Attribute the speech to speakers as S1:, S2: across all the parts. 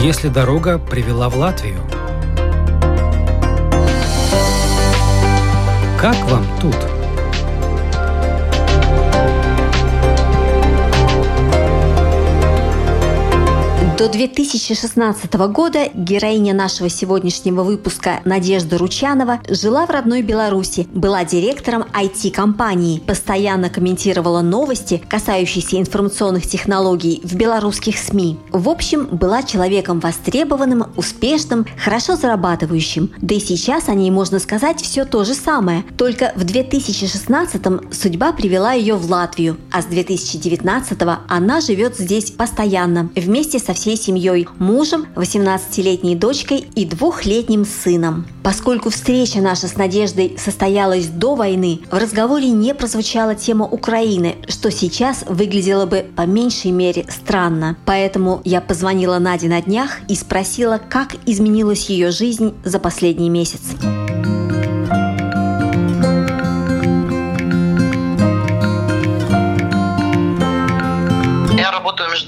S1: если дорога привела в Латвию? Как вам тут?
S2: До 2016 года героиня нашего сегодняшнего выпуска Надежда Ручанова жила в родной Беларуси, была директором IT-компании, постоянно комментировала новости, касающиеся информационных технологий в белорусских СМИ. В общем, была человеком востребованным, успешным, хорошо зарабатывающим. Да и сейчас о ней можно сказать все то же самое. Только в 2016 судьба привела ее в Латвию, а с 2019 она живет здесь постоянно, вместе со всей всей семьей – мужем, 18-летней дочкой и двухлетним сыном. Поскольку встреча наша с Надеждой состоялась до войны, в разговоре не прозвучала тема Украины, что сейчас выглядело бы по меньшей мере странно. Поэтому я позвонила Наде на днях и спросила, как изменилась ее жизнь за последний месяц.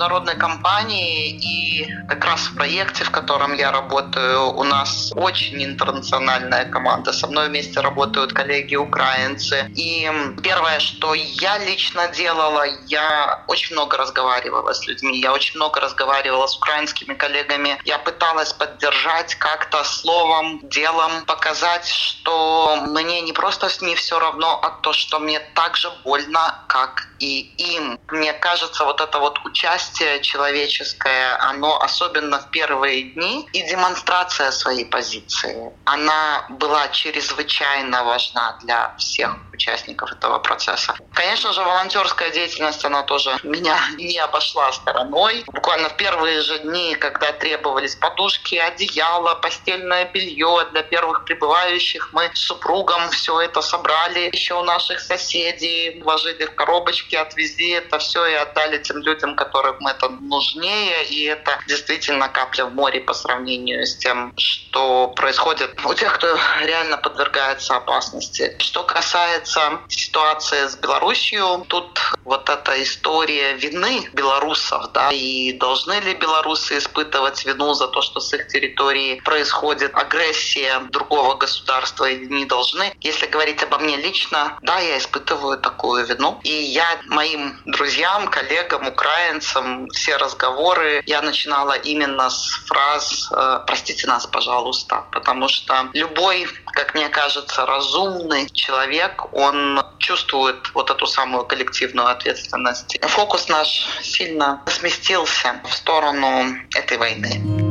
S3: Международной компании, и как раз в проекте, в котором я работаю, у нас очень интернациональная команда. Со мной вместе работают коллеги украинцы. И первое, что я лично делала, я очень много разговаривала с людьми, я очень много разговаривала с украинскими коллегами. Я пыталась поддержать как-то словом, делом, показать, что мне не просто не все равно, а то, что мне так же больно, как и им. Мне кажется, вот это вот участие человеческое, оно особенно в первые дни, и демонстрация своей позиции, она была чрезвычайно важна для всех участников этого процесса. Конечно же, волонтерская деятельность, она тоже меня не обошла стороной. Буквально в первые же дни, когда требовались подушки, одеяло, постельное белье для первых прибывающих, мы с супругом все это собрали еще у наших соседей, вложили в коробочки, отвезли это все и отдали тем людям, которым это нужнее. И это действительно капля в море по сравнению с тем, что происходит у тех, кто реально подвергается опасности. Что касается ситуации с Белоруссией, тут вот эта история вины белорусов, да, и должны ли белорусы испытывать вину за то, что с их территории происходит агрессия другого государства или не должны. Если говорить обо мне лично, да, я испытываю такую вину. И я моим друзьям, коллегам, украинцам, все разговоры я начинала именно с фраз э, «простите нас, пожалуйста», потому что любой, как мне кажется, разумный человек, он чувствует вот эту самую коллективную ответственность. Фокус наш сильно сместился в сторону этой войны.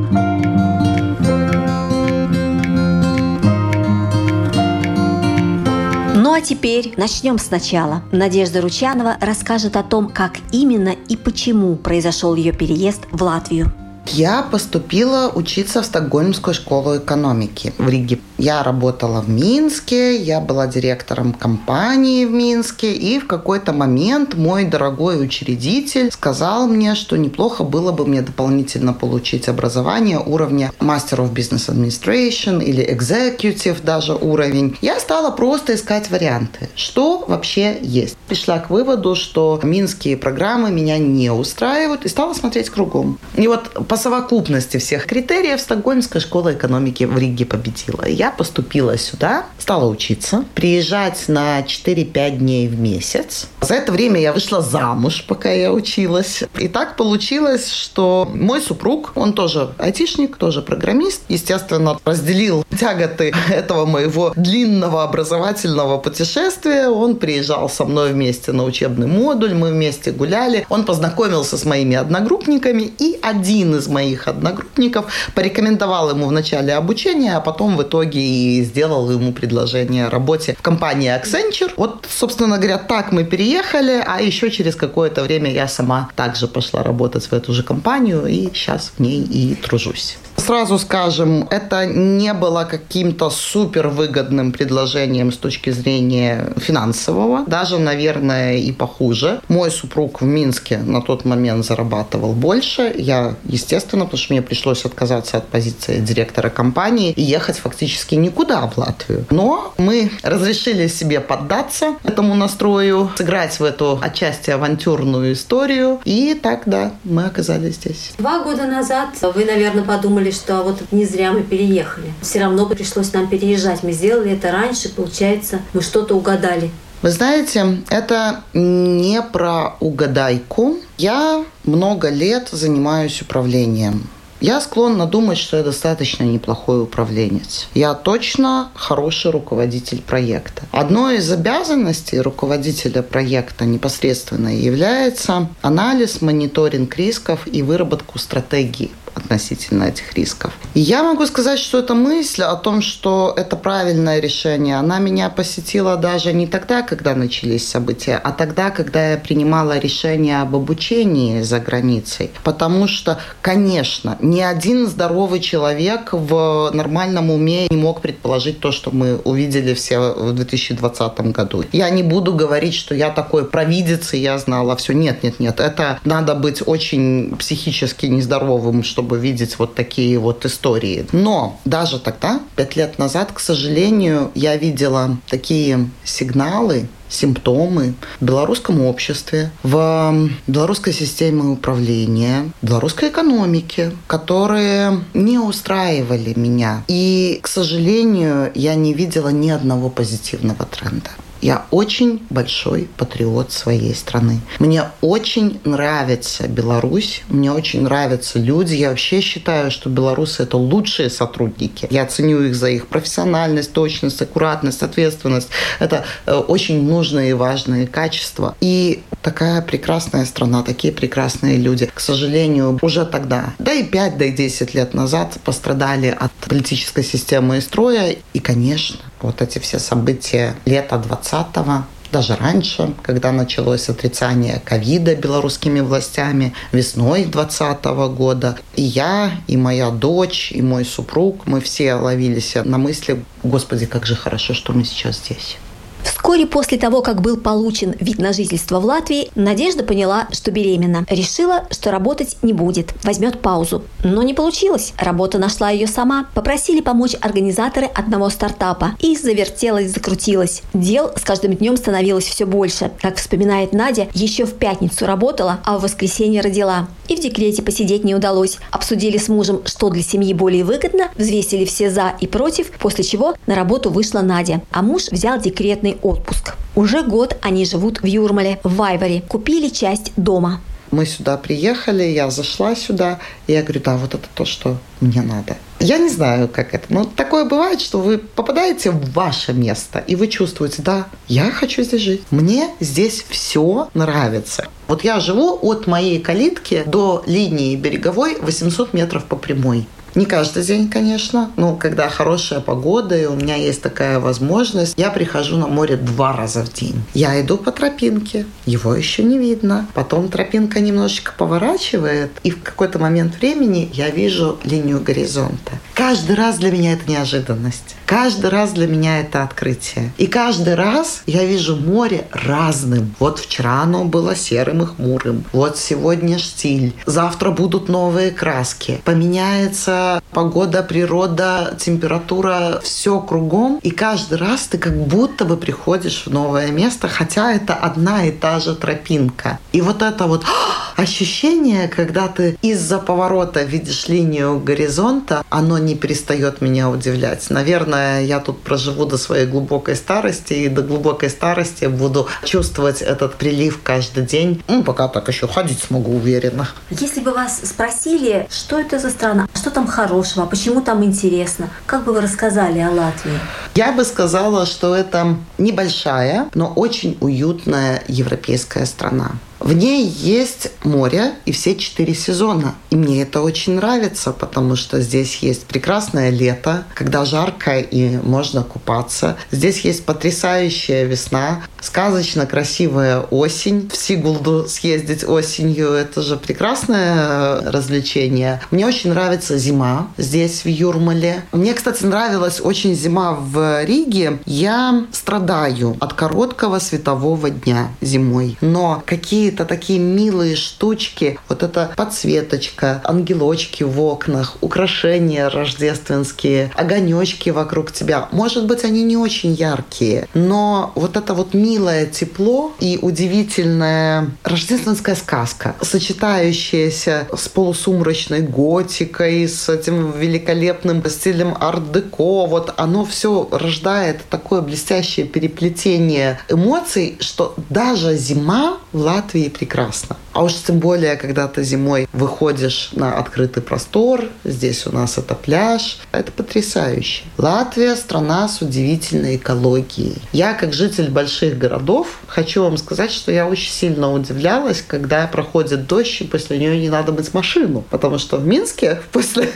S2: Ну а теперь начнем сначала. Надежда Ручанова расскажет о том, как именно и почему произошел ее переезд в Латвию.
S4: Я поступила учиться в Стокгольмскую школу экономики в Риге. Я работала в Минске, я была директором компании в Минске, и в какой-то момент мой дорогой учредитель сказал мне, что неплохо было бы мне дополнительно получить образование уровня Master of Business Administration или Executive даже уровень. Я стала просто искать варианты, что вообще есть. Пришла к выводу, что минские программы меня не устраивают, и стала смотреть кругом. И вот по совокупности всех критериев Стокгольмская школа экономики в Риге победила. Я поступила сюда, стала учиться, приезжать на 4-5 дней в месяц. За это время я вышла замуж, пока я училась. И так получилось, что мой супруг, он тоже айтишник, тоже программист, естественно, разделил тяготы этого моего длинного образовательного путешествия. Он приезжал со мной вместе на учебный модуль, мы вместе гуляли. Он познакомился с моими одногруппниками, и один из моих одногруппников порекомендовал ему в начале обучения, а потом в итоге и сделал ему предложение о работе в компании Accenture. Вот, собственно говоря, так мы переехали, а еще через какое-то время я сама также пошла работать в эту же компанию и сейчас в ней и тружусь.
S3: Сразу скажем, это не было каким-то супер выгодным предложением с точки зрения финансового, даже, наверное, и похуже. Мой супруг в Минске на тот момент зарабатывал больше. Я, естественно, потому что мне пришлось отказаться от позиции директора компании и ехать фактически никуда в Латвию. Но мы разрешили себе поддаться этому настрою, сыграть в эту отчасти авантюрную историю. И так, да, мы оказались здесь.
S2: Два года назад вы, наверное, подумали, что вот не зря мы переехали. Все равно пришлось нам переезжать. Мы сделали это раньше, получается, мы что-то угадали.
S3: Вы знаете, это не про угадайку. Я много лет занимаюсь управлением. Я склонна думать, что я достаточно неплохой управленец. Я точно хороший руководитель проекта. Одной из обязанностей руководителя проекта непосредственно является анализ, мониторинг рисков и выработку стратегии относительно этих рисков. Я могу сказать, что эта мысль о том, что это правильное решение, она меня посетила даже не тогда, когда начались события, а тогда, когда я принимала решение об обучении за границей. Потому что, конечно, ни один здоровый человек в нормальном уме не мог предположить то, что мы увидели все в 2020 году. Я не буду говорить, что я такой провидец, и я знала все. Нет, нет, нет. Это надо быть очень психически нездоровым, чтобы чтобы видеть вот такие вот истории. Но даже тогда, пять лет назад, к сожалению, я видела такие сигналы, симптомы в белорусском обществе, в белорусской системе управления, в белорусской экономике, которые не устраивали меня. И, к сожалению, я не видела ни одного позитивного тренда. Я очень большой патриот своей страны. Мне очень нравится Беларусь, мне очень нравятся люди. Я вообще считаю, что белорусы – это лучшие сотрудники. Я ценю их за их профессиональность, точность, аккуратность, ответственность. Это э, очень нужные и важные качества. И такая прекрасная страна, такие прекрасные люди. К сожалению, уже тогда, да и 5, да и 10 лет назад пострадали от политической системы и строя. И, конечно, вот эти все события лета 20-го, даже раньше, когда началось отрицание ковида белорусскими властями, весной 2020 года. И я, и моя дочь, и мой супруг, мы все ловились на мысли, господи, как же хорошо, что мы сейчас здесь.
S2: Вскоре после того, как был получен вид на жительство в Латвии, Надежда поняла, что беременна. Решила, что работать не будет, возьмет паузу. Но не получилось. Работа нашла ее сама. Попросили помочь организаторы одного стартапа. И завертелась, закрутилась. Дел с каждым днем становилось все больше. Как вспоминает Надя, еще в пятницу работала, а в воскресенье родила. И в декрете посидеть не удалось. Обсудили с мужем, что для семьи более выгодно, взвесили все за и против, после чего на работу вышла Надя. А муж взял декретный длительный отпуск. Уже год они живут в Юрмале, в Вайваре. Купили часть дома.
S3: Мы сюда приехали, я зашла сюда, и я говорю, да, вот это то, что мне надо. Я не знаю, как это, но такое бывает, что вы попадаете в ваше место, и вы чувствуете, да, я хочу здесь жить. Мне здесь все нравится. Вот я живу от моей калитки до линии береговой 800 метров по прямой. Не каждый день, конечно, но когда хорошая погода, и у меня есть такая возможность, я прихожу на море два раза в день. Я иду по тропинке, его еще не видно. Потом тропинка немножечко поворачивает, и в какой-то момент времени я вижу линию горизонта. Каждый раз для меня это неожиданность. Каждый раз для меня это открытие. И каждый раз я вижу море разным. Вот вчера оно было серым и хмурым. Вот сегодня штиль. Завтра будут новые краски. Поменяется погода, природа, температура, все кругом. И каждый раз ты как будто бы приходишь в новое место, хотя это одна и та же тропинка. И вот это вот ощущение, когда ты из-за поворота видишь линию горизонта, оно не перестает меня удивлять. Наверное, я тут проживу до своей глубокой старости, и до глубокой старости буду чувствовать этот прилив каждый день. Ну, пока так еще ходить смогу уверенно.
S2: Если бы вас спросили, что это за страна, что там хорошего, почему там интересно, как бы вы рассказали о Латвии?
S3: Я бы сказала, что это небольшая, но очень уютная европейская страна. В ней есть море и все четыре сезона. И мне это очень нравится, потому что здесь есть прекрасное лето, когда жарко и можно купаться. Здесь есть потрясающая весна, сказочно красивая осень. В Сигулду съездить осенью – это же прекрасное развлечение. Мне очень нравится зима здесь, в Юрмале. Мне, кстати, нравилась очень зима в Риге. Я страдаю от короткого светового дня зимой. Но какие какие-то такие милые штучки. Вот эта подсветочка, ангелочки в окнах, украшения рождественские, огонечки вокруг тебя. Может быть, они не очень яркие, но вот это вот милое тепло и удивительная рождественская сказка, сочетающаяся с полусумрачной готикой, с этим великолепным стилем арт-деко, вот оно все рождает такое блестящее переплетение эмоций, что даже зима в Латвии и прекрасно. А уж тем более, когда ты зимой выходишь на открытый простор, здесь у нас это пляж, это потрясающе. Латвия – страна с удивительной экологией. Я, как житель больших городов, хочу вам сказать, что я очень сильно удивлялась, когда проходит дождь, и после нее не надо мыть машину. Потому что в Минске после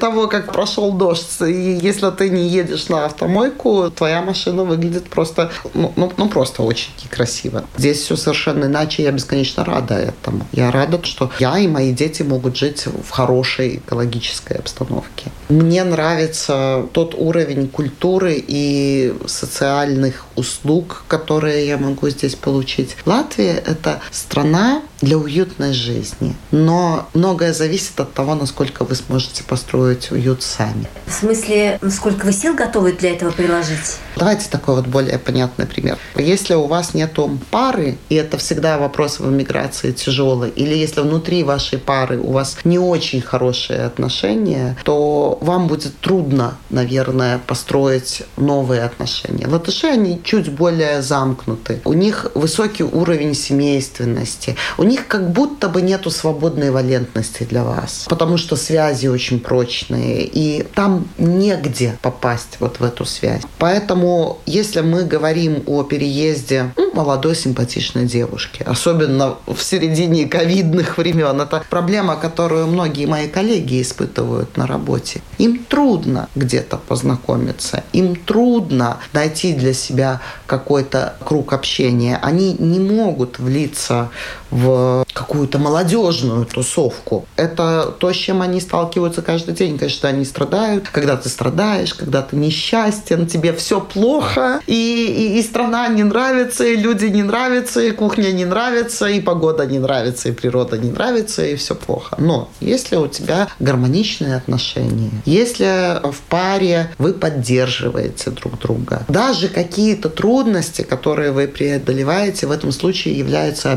S3: того, как прошел дождь, и если ты не едешь на автомойку, твоя машина выглядит просто, ну, ну, ну просто очень некрасиво. Здесь все совершенно иначе. Я бесконечно рада этому. Я рада, что я и мои дети могут жить в хорошей экологической обстановке. Мне нравится тот уровень культуры и социальных услуг, которые я могу здесь получить. Латвия – это страна для уютной жизни, но многое зависит от того, насколько вы сможете построить уют сами.
S2: В смысле, сколько вы сил готовы для этого приложить?
S3: Давайте такой вот более понятный пример. Если у вас нет пары, и это всегда вопрос в иммиграции тяжелый, или если внутри вашей пары у вас не очень хорошие отношения, то вам будет трудно, наверное, построить новые отношения. Латыши, они чуть более замкнуты. У них высокий уровень семейственности. У них как будто бы нету свободной валентности для вас, потому что связи очень прочные, и там негде попасть вот в эту связь. Поэтому, если мы говорим о переезде ну, молодой симпатичной девушки, особенно в середине ковидных времен, это проблема, которую многие мои коллеги испытывают на работе. Им трудно где-то познакомиться, им трудно найти для себя какой-то круг общения. Они не могут влиться в какую-то молодежную тусовку. Это то, с чем они сталкиваются каждый день. Конечно, они страдают. Когда ты страдаешь, когда ты несчастен, тебе все плохо, и, и, и страна не нравится, и люди не нравятся, и кухня не нравится, и погода не нравится, и природа не нравится, и все плохо. Но если у тебя гармоничные отношения, если в паре вы поддерживаете друг друга, даже какие-то трудности, которые вы преодолеваете, в этом случае являются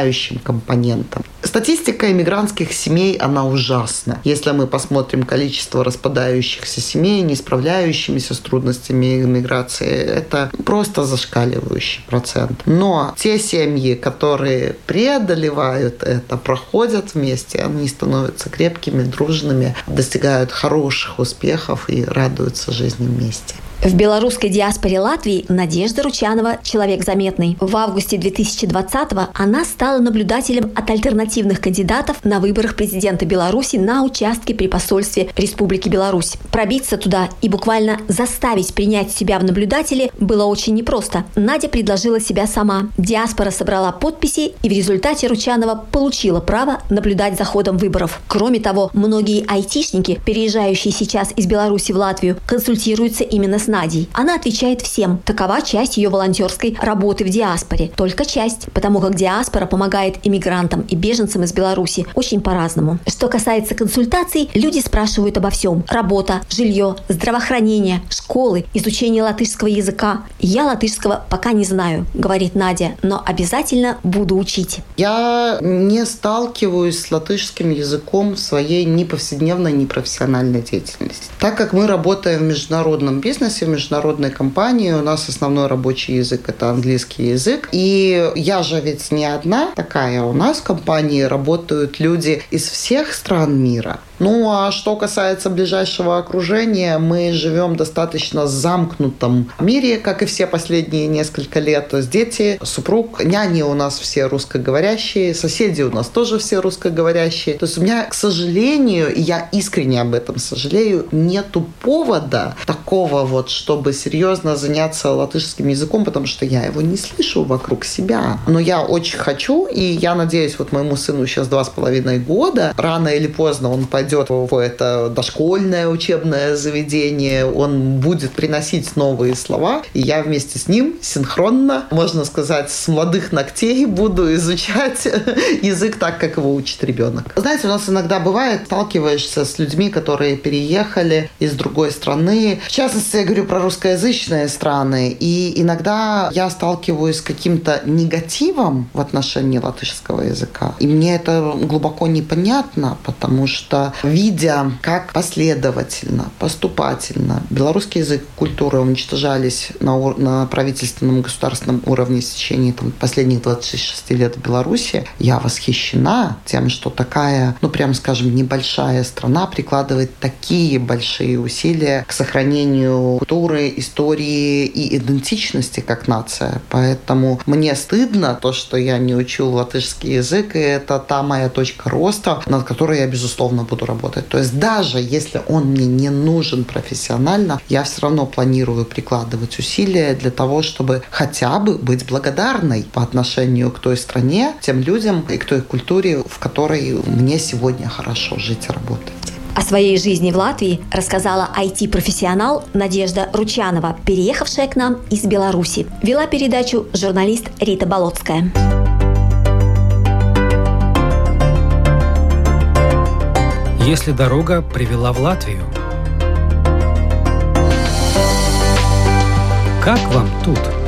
S3: составляющим компонентом. Статистика иммигрантских семей, она ужасна. Если мы посмотрим количество распадающихся семей, не справляющимися с трудностями иммиграции, это просто зашкаливающий процент. Но те семьи, которые преодолевают это, проходят вместе, они становятся крепкими, дружными, достигают хороших успехов и радуются жизни вместе.
S2: В белорусской диаспоре Латвии Надежда Ручанова – человек заметный. В августе 2020-го она стала наблюдателем от альтернативных кандидатов на выборах президента Беларуси на участке при посольстве Республики Беларусь. Пробиться туда и буквально заставить принять себя в наблюдатели было очень непросто. Надя предложила себя сама. Диаспора собрала подписи и в результате Ручанова получила право наблюдать за ходом выборов. Кроме того, многие айтишники, переезжающие сейчас из Беларуси в Латвию, консультируются именно с Надей. Она отвечает всем. Такова часть ее волонтерской работы в диаспоре. Только часть, потому как диаспора помогает иммигрантам и беженцам из Беларуси очень по-разному. Что касается консультаций, люди спрашивают обо всем. Работа, жилье, здравоохранение, школы, изучение латышского языка. Я латышского пока не знаю, говорит Надя, но обязательно буду учить.
S3: Я не сталкиваюсь с латышским языком в своей ни повседневной, ни профессиональной деятельности. Так как мы работаем в международном бизнесе, работаете в международной компании, у нас основной рабочий язык – это английский язык. И я же ведь не одна такая. У нас в компании работают люди из всех стран мира. Ну, а что касается ближайшего окружения, мы живем достаточно замкнутом мире, как и все последние несколько лет. То есть дети, супруг, няни у нас все русскоговорящие, соседи у нас тоже все русскоговорящие. То есть у меня, к сожалению, и я искренне об этом сожалею, нету повода такого вот, чтобы серьезно заняться латышским языком, потому что я его не слышу вокруг себя. Но я очень хочу, и я надеюсь, вот моему сыну сейчас два с половиной года, рано или поздно он пойдет в это дошкольное учебное заведение, он будет приносить новые слова, и я вместе с ним синхронно, можно сказать, с молодых ногтей буду изучать язык так, как его учит ребенок. Знаете, у нас иногда бывает, сталкиваешься с людьми, которые переехали из другой страны. В частности, я говорю про русскоязычные страны, и иногда я сталкиваюсь с каким-то негативом в отношении латышского языка. И мне это глубоко непонятно, потому что видя, как последовательно, поступательно белорусский язык и культура уничтожались на, на правительственном государственном уровне в течение там, последних 26 лет в Беларуси, я восхищена тем, что такая, ну прям скажем, небольшая страна прикладывает такие большие усилия к сохранению культуры, истории и идентичности как нация. Поэтому мне стыдно то, что я не учу латышский язык, и это та моя точка роста, над которой я, безусловно, буду работать. То есть даже если он мне не нужен профессионально, я все равно планирую прикладывать усилия для того, чтобы хотя бы быть благодарной по отношению к той стране, тем людям и к той культуре, в которой мне сегодня хорошо жить и работать.
S2: О своей жизни в Латвии рассказала IT-профессионал Надежда Ручанова, переехавшая к нам из Беларуси. Вела передачу журналист Рита Болотская.
S1: если дорога привела в Латвию. Как вам тут?